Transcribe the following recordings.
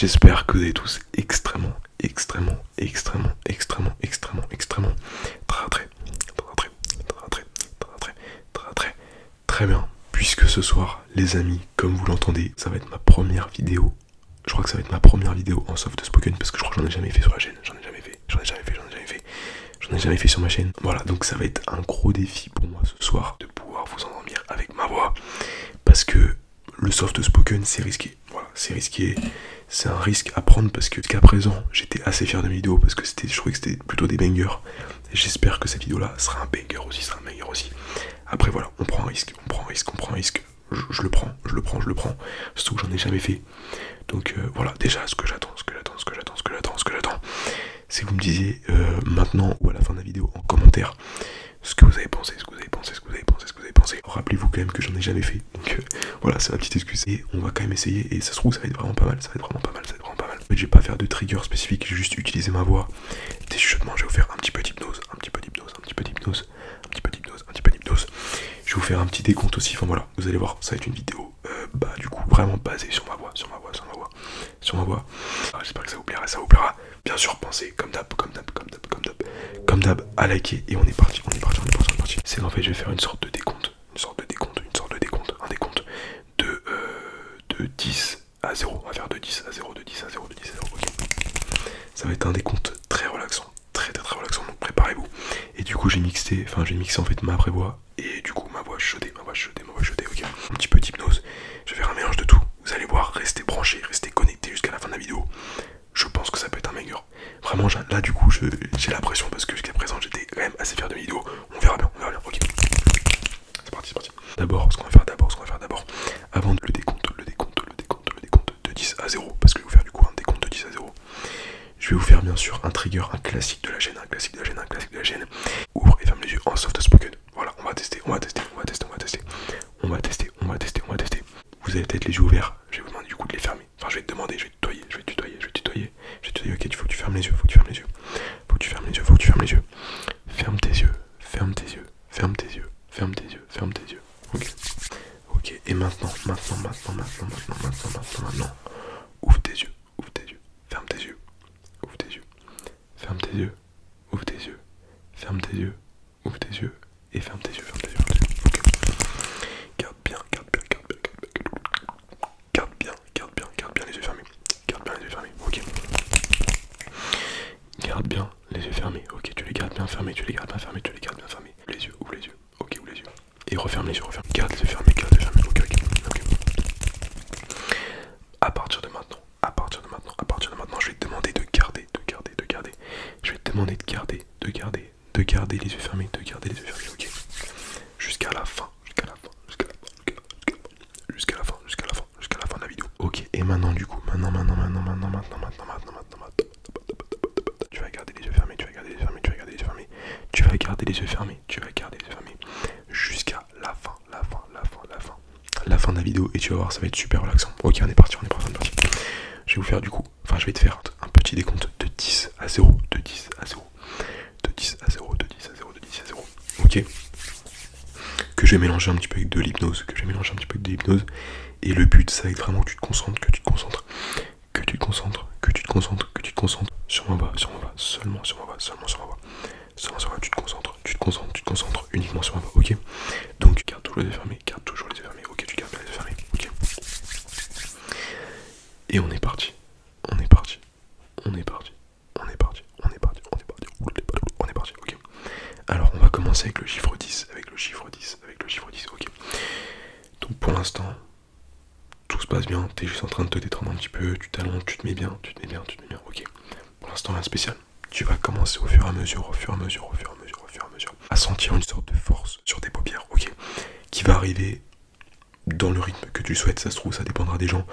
J'espère que vous êtes tous extrêmement, extrêmement, extrêmement, extrêmement, extrêmement, extrêmement très, très, très, très, très, très, très, très bien. Puisque ce soir, les amis, comme vous l'entendez, ça va être ma première vidéo. Je crois que ça va être ma première vidéo en soft spoken parce que je crois que j'en ai jamais fait sur la chaîne. J'en ai jamais fait, j'en ai jamais fait, j'en ai jamais fait. J'en ai jamais fait sur ma chaîne. Voilà, donc ça va être un gros défi pour moi ce soir de pouvoir vous endormir avec ma voix. Parce que le soft spoken, c'est risqué. Voilà, c'est risqué. C'est un risque à prendre parce que jusqu'à présent, j'étais assez fier de mes vidéos parce que c'était, je trouvais que c'était plutôt des bangers. J'espère que cette vidéo-là sera un banger aussi, sera un banger aussi. Après voilà, on prend un risque, on prend un risque, on prend un risque. Je, le prends, je le prends, je le prends. Surtout que j'en ai jamais fait. Donc euh, voilà, déjà ce que j'attends, ce que j'attends, ce que j'attends, ce que j'attends, ce que j'attends. Que vous me disiez euh, maintenant ou à la fin de la vidéo en commentaire ce que vous avez pensé, ce que vous avez pensé, ce que vous avez pensé, ce que vous avez pensé. Rappelez-vous quand même que j'en ai jamais fait. Donc euh, voilà, c'est ma petite excuse. Et on va quand même essayer. Et ça se trouve, ça va être vraiment pas mal. Ça va être vraiment pas mal. Ça va être vraiment pas mal. En fait, je vais pas faire de trigger spécifique. Je vais juste utiliser ma voix. Des chuchotements. Je vais vous faire un petit peu d'hypnose. Un petit peu d'hypnose. Un petit peu d'hypnose. Un petit peu d'hypnose. Un petit peu d'hypnose. Je vais vous faire un petit décompte aussi. Enfin voilà, vous allez voir, ça va être une vidéo. Euh, bah du coup, vraiment basée sur ma voix. Sur ma voix. Sur ma voix. Sur ma voix. Ah, j'espère que ça vous plaira. Ça vous plaira. Bien sûr, pensez comme d'hab, comme d'hab, comme d'hab, comme d'hab, comme d'hab, à liker et on est parti, on est parti, on est parti, on est parti. C'est qu'en fait, je vais faire une sorte de décompte, une sorte de décompte, une sorte de décompte, un décompte de, euh, de 10 à 0. On va faire de 10 à 0, de 10 à 0, de 10 à 0. ok Ça va être un décompte très relaxant, très très très relaxant, donc préparez-vous. Et du coup, j'ai mixé, enfin, j'ai mixé en fait ma vraie voix et du coup, ma voix chuchotée, ma voix chuchotée, ma voix chuchotée, ok Un petit peu d'hypnose, je vais faire un mélange de tout. Vous allez voir, restez branchés, restez connectés jusqu'à la fin de la vidéo je pense que ça peut être un banger. Vraiment, là du j'ai la pression parce que jusqu'à présent, j'étais quand même assez fier de mes. On verra bien, on verra bien. Ok. C'est parti, c'est parti. D'abord, ce qu'on va faire d'abord, ce qu'on va faire d'abord, avant de le décompte, le décompte, le décompte, le décompte de 10 à 0, parce que je vais vous faire du coup un décompte de 10 à 0. Je vais vous faire bien sûr un trigger, un classique de la chaîne, un classique de la chaîne, un classique de la chaîne. Ouvre et ferme les yeux en soft spoken. Voilà, on va tester, on va tester, on va tester, on va tester. On va tester, on va tester, on va tester. Vous avez peut-être les yeux ouverts, je vais vous demander du coup de les fermer. Enfin, je vais te demander, je vais te tutoyer, je vais te tutoyer, je vais te tutoyer. Je vais ok, il faut que tu fermes les yeux, faut que tu fermes les yeux. Faut que tu fermes les yeux, faut que tu fermes les yeux. Ferme tes yeux, ferme tes yeux, ferme tes yeux, ferme tes yeux, ferme tes yeux. Ok. Ok, et maintenant, maintenant, maintenant, maintenant, maintenant, maintenant, maintenant, maintenant. Ouvre tes yeux, ouvre tes yeux, ferme tes yeux, ouvre tes yeux, ferme tes yeux, ouvre tes yeux, ferme tes yeux, ouvre tes yeux, et ferme tes yeux, ferme tes yeux, ferme tes yeux. Ok. Garde bien, garde bien, garde bien, garde bien. Garde bien, garde bien, garde bien les yeux fermés. Garde bien les yeux fermés, ok. Garde bien les yeux fermés, ok. Tu les gardes bien fermés, tu les gardes bien fermés, tu les gardes bien fermés. Les yeux, ouvre les yeux, ok, ouvre les yeux. Et referme les yeux, referme. Garde les yeux fermés, garde les yeux fermés, ok, ok. ok. À partir de maintenant, à partir de maintenant, à partir de maintenant, je vais te demander de garder, de garder, de garder. Demander de garder, de garder, de garder les yeux fermés, de garder les yeux fermés, ok. Jusqu'à la fin, jusqu'à la fin, jusqu'à la fin, jusqu'à la fin, jusqu'à la fin, jusqu'à la fin de la vidéo. Ok, et maintenant du coup, maintenant, maintenant, maintenant, maintenant, maintenant, maintenant, maintenant, maintenant, maintenant, tu vas garder les yeux fermés, tu vas garder les yeux fermés, tu vas garder les yeux fermés, tu vas garder les yeux fermés, tu vas garder les yeux fermés jusqu'à la fin, la fin, la fin, la fin, la fin de la vidéo et tu vas voir, ça va être super relaxant. Ok, on est parti, on est parti, on est parti. Je vais vous faire du coup, enfin, je vais te faire un petit décompte de 10 à 0, de 10 à 0, de 10 à 0, de 10 à 0, de 10 à 0. Ok que je vais mélanger un petit peu avec de l'hypnose, que je vais mélanger un petit peu avec de l'hypnose. Et le but, ça va être vraiment que tu te concentres, que tu te concentres, que tu te concentres, que tu te concentres, que tu te concentres sur ma voix, sur ma voix, seulement sur ma voix, seulement sur ma voix, seulement sur ma voix. Tu te concentres, tu te concentres, tu te concentres uniquement sur ma voix, ok? Donc garde toujours les yeux fermés, garde toujours les yeux fermés, ok? Tu gardes les yeux fermés, ok? Et on est parti, on est parti, on est parti, on est parti, on est parti, on est parti, on est parti, ok alors on va commencer avec le chiffre 10, avec le chiffre 10, avec le chiffre 10, ok. Donc pour l'instant, tout se passe bien, t'es juste en train de te détendre un petit peu, tu t'allonges, tu te mets bien, tu te mets bien, tu te mets bien, ok. Pour l'instant rien de spécial. Tu vas commencer au fur et à mesure, au fur et à mesure, au fur et à mesure, au fur et à mesure, à sentir une sorte de force sur tes paupières, ok, qui va arriver dans le rythme que tu souhaites, ça se trouve, ça dépendra des gens,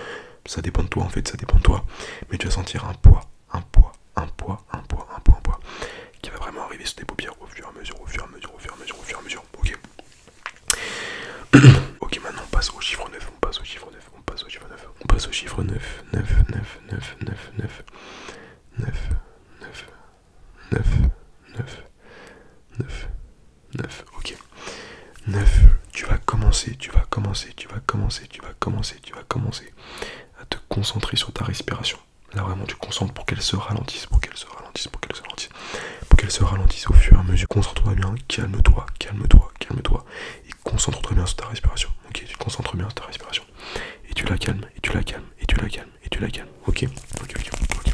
ça dépend de toi en fait, ça dépend de toi, mais tu vas sentir un poids, un poids, un poids, un poids, un poids, un poids, qui va vraiment arriver sur tes paupières au fur et à mesure, au fur et à mesure, au fur et à mesure, au fur et à mesure, ok. ok, maintenant on passe au chiffre 9, on passe au chiffre 9, on passe au chiffre 9, on passe au chiffre 9, 9, 9, 9, 9, 9, 9, 9, 9, 9, 9, 9, ok. 9, tu vas commencer, tu vas commencer, tu vas commencer, tu vas commencer, tu vas commencer à te concentrer sur ta respiration. Là vraiment tu concentres pour qu'elle se ralentisse, pour qu'elle se ralentisse, pour qu'elle se ralentisse, pour qu'elle se ralentisse au fur et à mesure. Concentre-toi bien, calme-toi, calme-toi, calme-toi. Et concentre-toi bien sur ta respiration. Ok, tu concentres bien sur ta respiration. Et tu la calmes, et tu la calmes, tu la calmes, et tu la calmes. Ok, ok, ok, ok.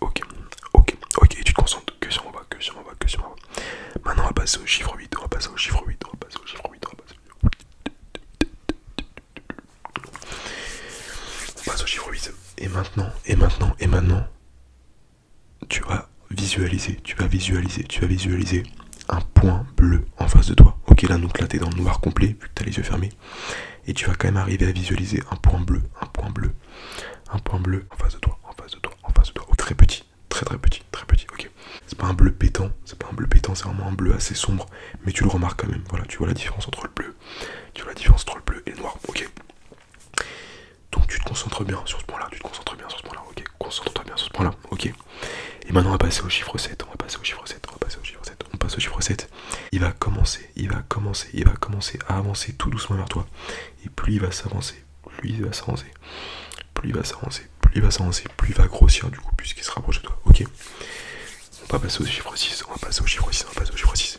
Ok, ok, ok, et tu te concentres que sur mon bas, que sur mon bas, que sur mon bas. Maintenant on va passer au chiffre 8, on va passer au chiffre 8, on va passer au chiffre 8, on va passer au on passe au chiffre 8. Et maintenant, et maintenant, et maintenant, tu vas visualiser, tu vas visualiser, tu vas visualiser un point bleu en face de là, donc là, t'es dans le noir complet, vu que t'as les yeux fermés. Et tu vas quand même arriver à visualiser un point bleu, un point bleu, un point bleu en face de toi, en face de toi, en face de toi. très petit, très très petit, très petit, ok. C'est pas un bleu pétant, c'est pas un bleu pétant, c'est vraiment un bleu assez sombre, mais tu le remarques quand même. Voilà, tu vois la différence entre le bleu, tu vois la différence entre le bleu et le noir, ok. Donc tu te concentres bien sur ce point-là, tu te concentres bien sur ce point-là, ok. Concentre-toi bien sur ce point-là, ok. Et maintenant on va passer au chiffre 7, on va passer au chiffre 7, on va passer au chiffre 7, on passe au chiffre 7. Il va commencer, il va commencer, il va commencer à avancer tout doucement vers toi. Et plus il va s'avancer, plus il va s'avancer, plus il va s'avancer, plus il va s'avancer, plus il va grossir du coup, puisqu'il se rapproche de toi, ok. On va passer au chiffre 6, on va passer au chiffre 6, on va passer au chiffre 6.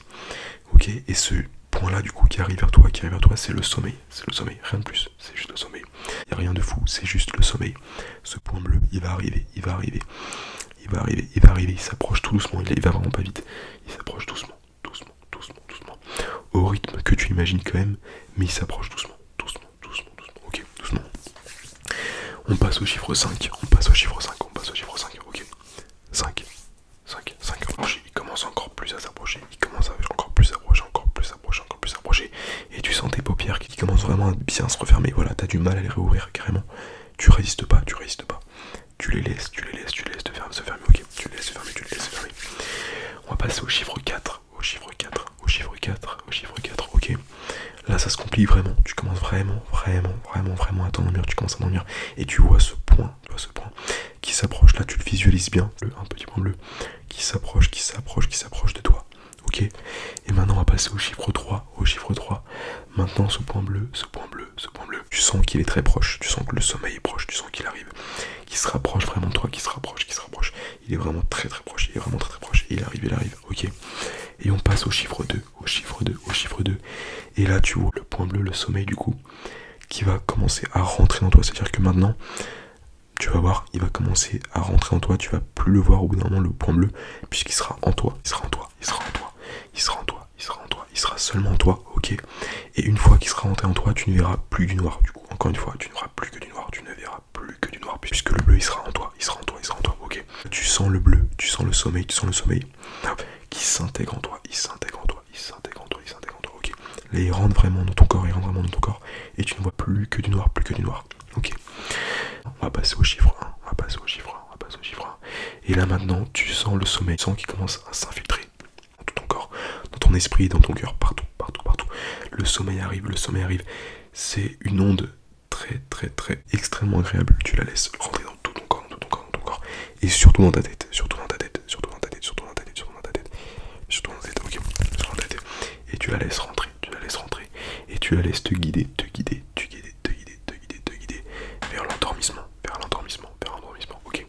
Ok, et ce point là du coup qui arrive vers toi, qui arrive vers toi, c'est le sommeil, c'est le sommeil, rien de plus, c'est juste le sommeil. Il n'y a rien de fou, c'est juste le sommeil. Ce point bleu, il va arriver, il va arriver, il va arriver, il va arriver, il s'approche tout doucement, il, va vraiment pas vite, il s'approche doucement, au rythme que tu imagines quand même, mais il s'approche doucement, doucement, doucement, doucement, ok, doucement. On passe au chiffre 5, on passe au chiffre 5, on passe au chiffre 5, ok. 5, 5, 5, il commence encore plus à s'approcher, il commence à encore plus s'approcher, encore plus s'approcher, encore plus s'approcher, et tu sens tes paupières qui commencent vraiment à bien se refermer, voilà, t'as du mal à les réouvrir carrément, tu résistes pas, tu résistes pas, tu les laisses, tu les laisses, tu les laisses te fermer, se fermer, ok, tu les laisses se fermer, tu les laisses se fermer. On va passer au chiffre 4, au chiffre 4, au chiffre 4, au chiffre 4, ok. Là ça se complique vraiment, tu commences vraiment, vraiment, vraiment, vraiment à t'endormir, tu commences à t'endormir, et tu vois ce point, tu vois ce point qui s'approche, là tu le visualises bien, un petit point bleu, qui s'approche, qui s'approche, qui s'approche de toi. Et maintenant on va passer au chiffre 3. Au chiffre 3. Maintenant ce point bleu, ce point bleu, ce point bleu. Tu sens qu'il est très proche, tu sens que le sommeil est proche, tu sens qu'il arrive, qu'il se rapproche vraiment de toi, qu'il se rapproche, qu'il se rapproche. Il est vraiment très très proche, il est vraiment très très proche. Il arrive, il arrive, ok. Et on passe au chiffre 2, au chiffre 2, au chiffre 2. Et là tu vois le point bleu, le sommeil du coup, qui va commencer à rentrer dans toi. C'est-à-dire que maintenant, tu vas voir, il va commencer à rentrer en toi, tu vas plus le voir au bout d'un moment le point bleu, puisqu'il sera en toi, il sera en toi, il sera en toi, il sera en toi, il sera en toi, il sera seulement en toi, ok Et une fois qu'il sera rentré en toi, tu ne verras plus du noir, du coup, encore une fois, tu ne verras plus que du noir, tu ne verras plus que du noir, puisque le bleu il sera en toi, il sera en toi, il sera en toi, ok Tu sens le bleu, tu sens le sommeil, tu sens le sommeil qui s'intègre en toi, il s'intègre en toi, il s'intègre en toi, il s'intègre en toi, ok Là il rentre vraiment dans ton corps, il rentre vraiment dans ton corps, et tu ne vois plus que du noir, plus que du noir, ok on va passer au chiffre 1, on va passer au chiffre 1, on va passer au chiffre 1. Et là maintenant, tu sens le sommeil, tu sens qu'il commence à s'infiltrer dans tout ton corps, dans ton esprit, dans ton cœur, partout, partout, partout. Le sommeil arrive, le sommeil arrive. C'est une onde très, très, très extrêmement agréable. Tu la laisses rentrer dans tout ton corps, dans tout ton corps, dans ton corps. Et surtout dans ta tête, surtout dans ta tête, surtout dans ta tête, surtout dans ta tête, surtout dans ta tête, surtout dans ta tête, ok, surtout dans ta tête. Et tu la laisses rentrer, tu la laisses rentrer. Et tu la laisses te guider, te guider, te guider, te guider, te guider, te guider vers l'endormissement, vers l'endormissement, vers l'endormissement, ok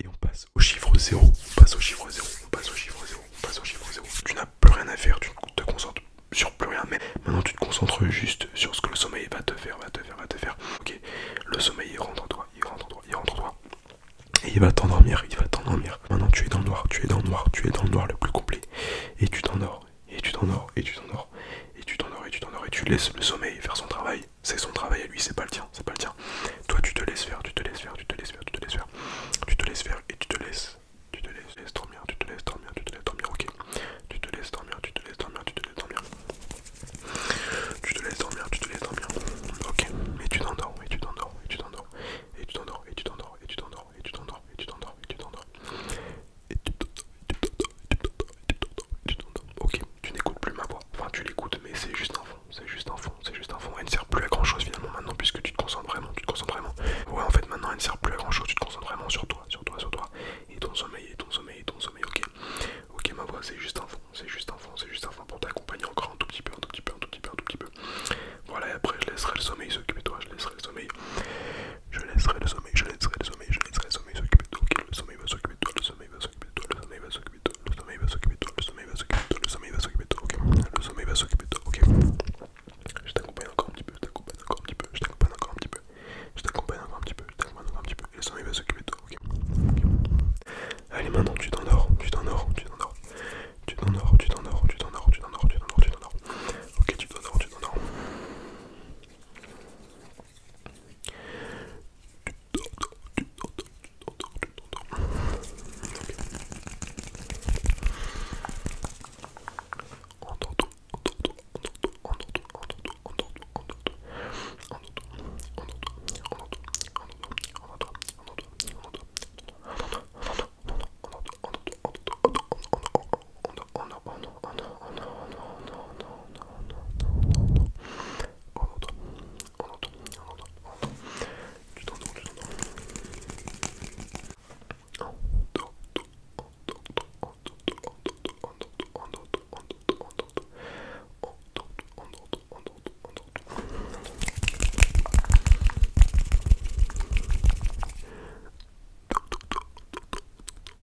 Et on passe au chiffre 0, on passe au chiffre 0, on passe au chiffre 0, on passe au chiffre 0. Tu n'as plus rien à faire, tu te concentres sur plus rien, mais maintenant tu te concentres juste sur ce que le sommeil va te faire, va te faire, va te faire. Ok Le sommeil il rentre en toi, il rentre en toi, il rentre en toi. Et il va t'endormir, il va t'endormir. Maintenant tu es dans le noir, tu es dans le noir, tu es dans le noir le plus complet. Et tu t'endors, et et tu t'endors, et tu t'endors, et tu t'endors, et tu laisses le sommeil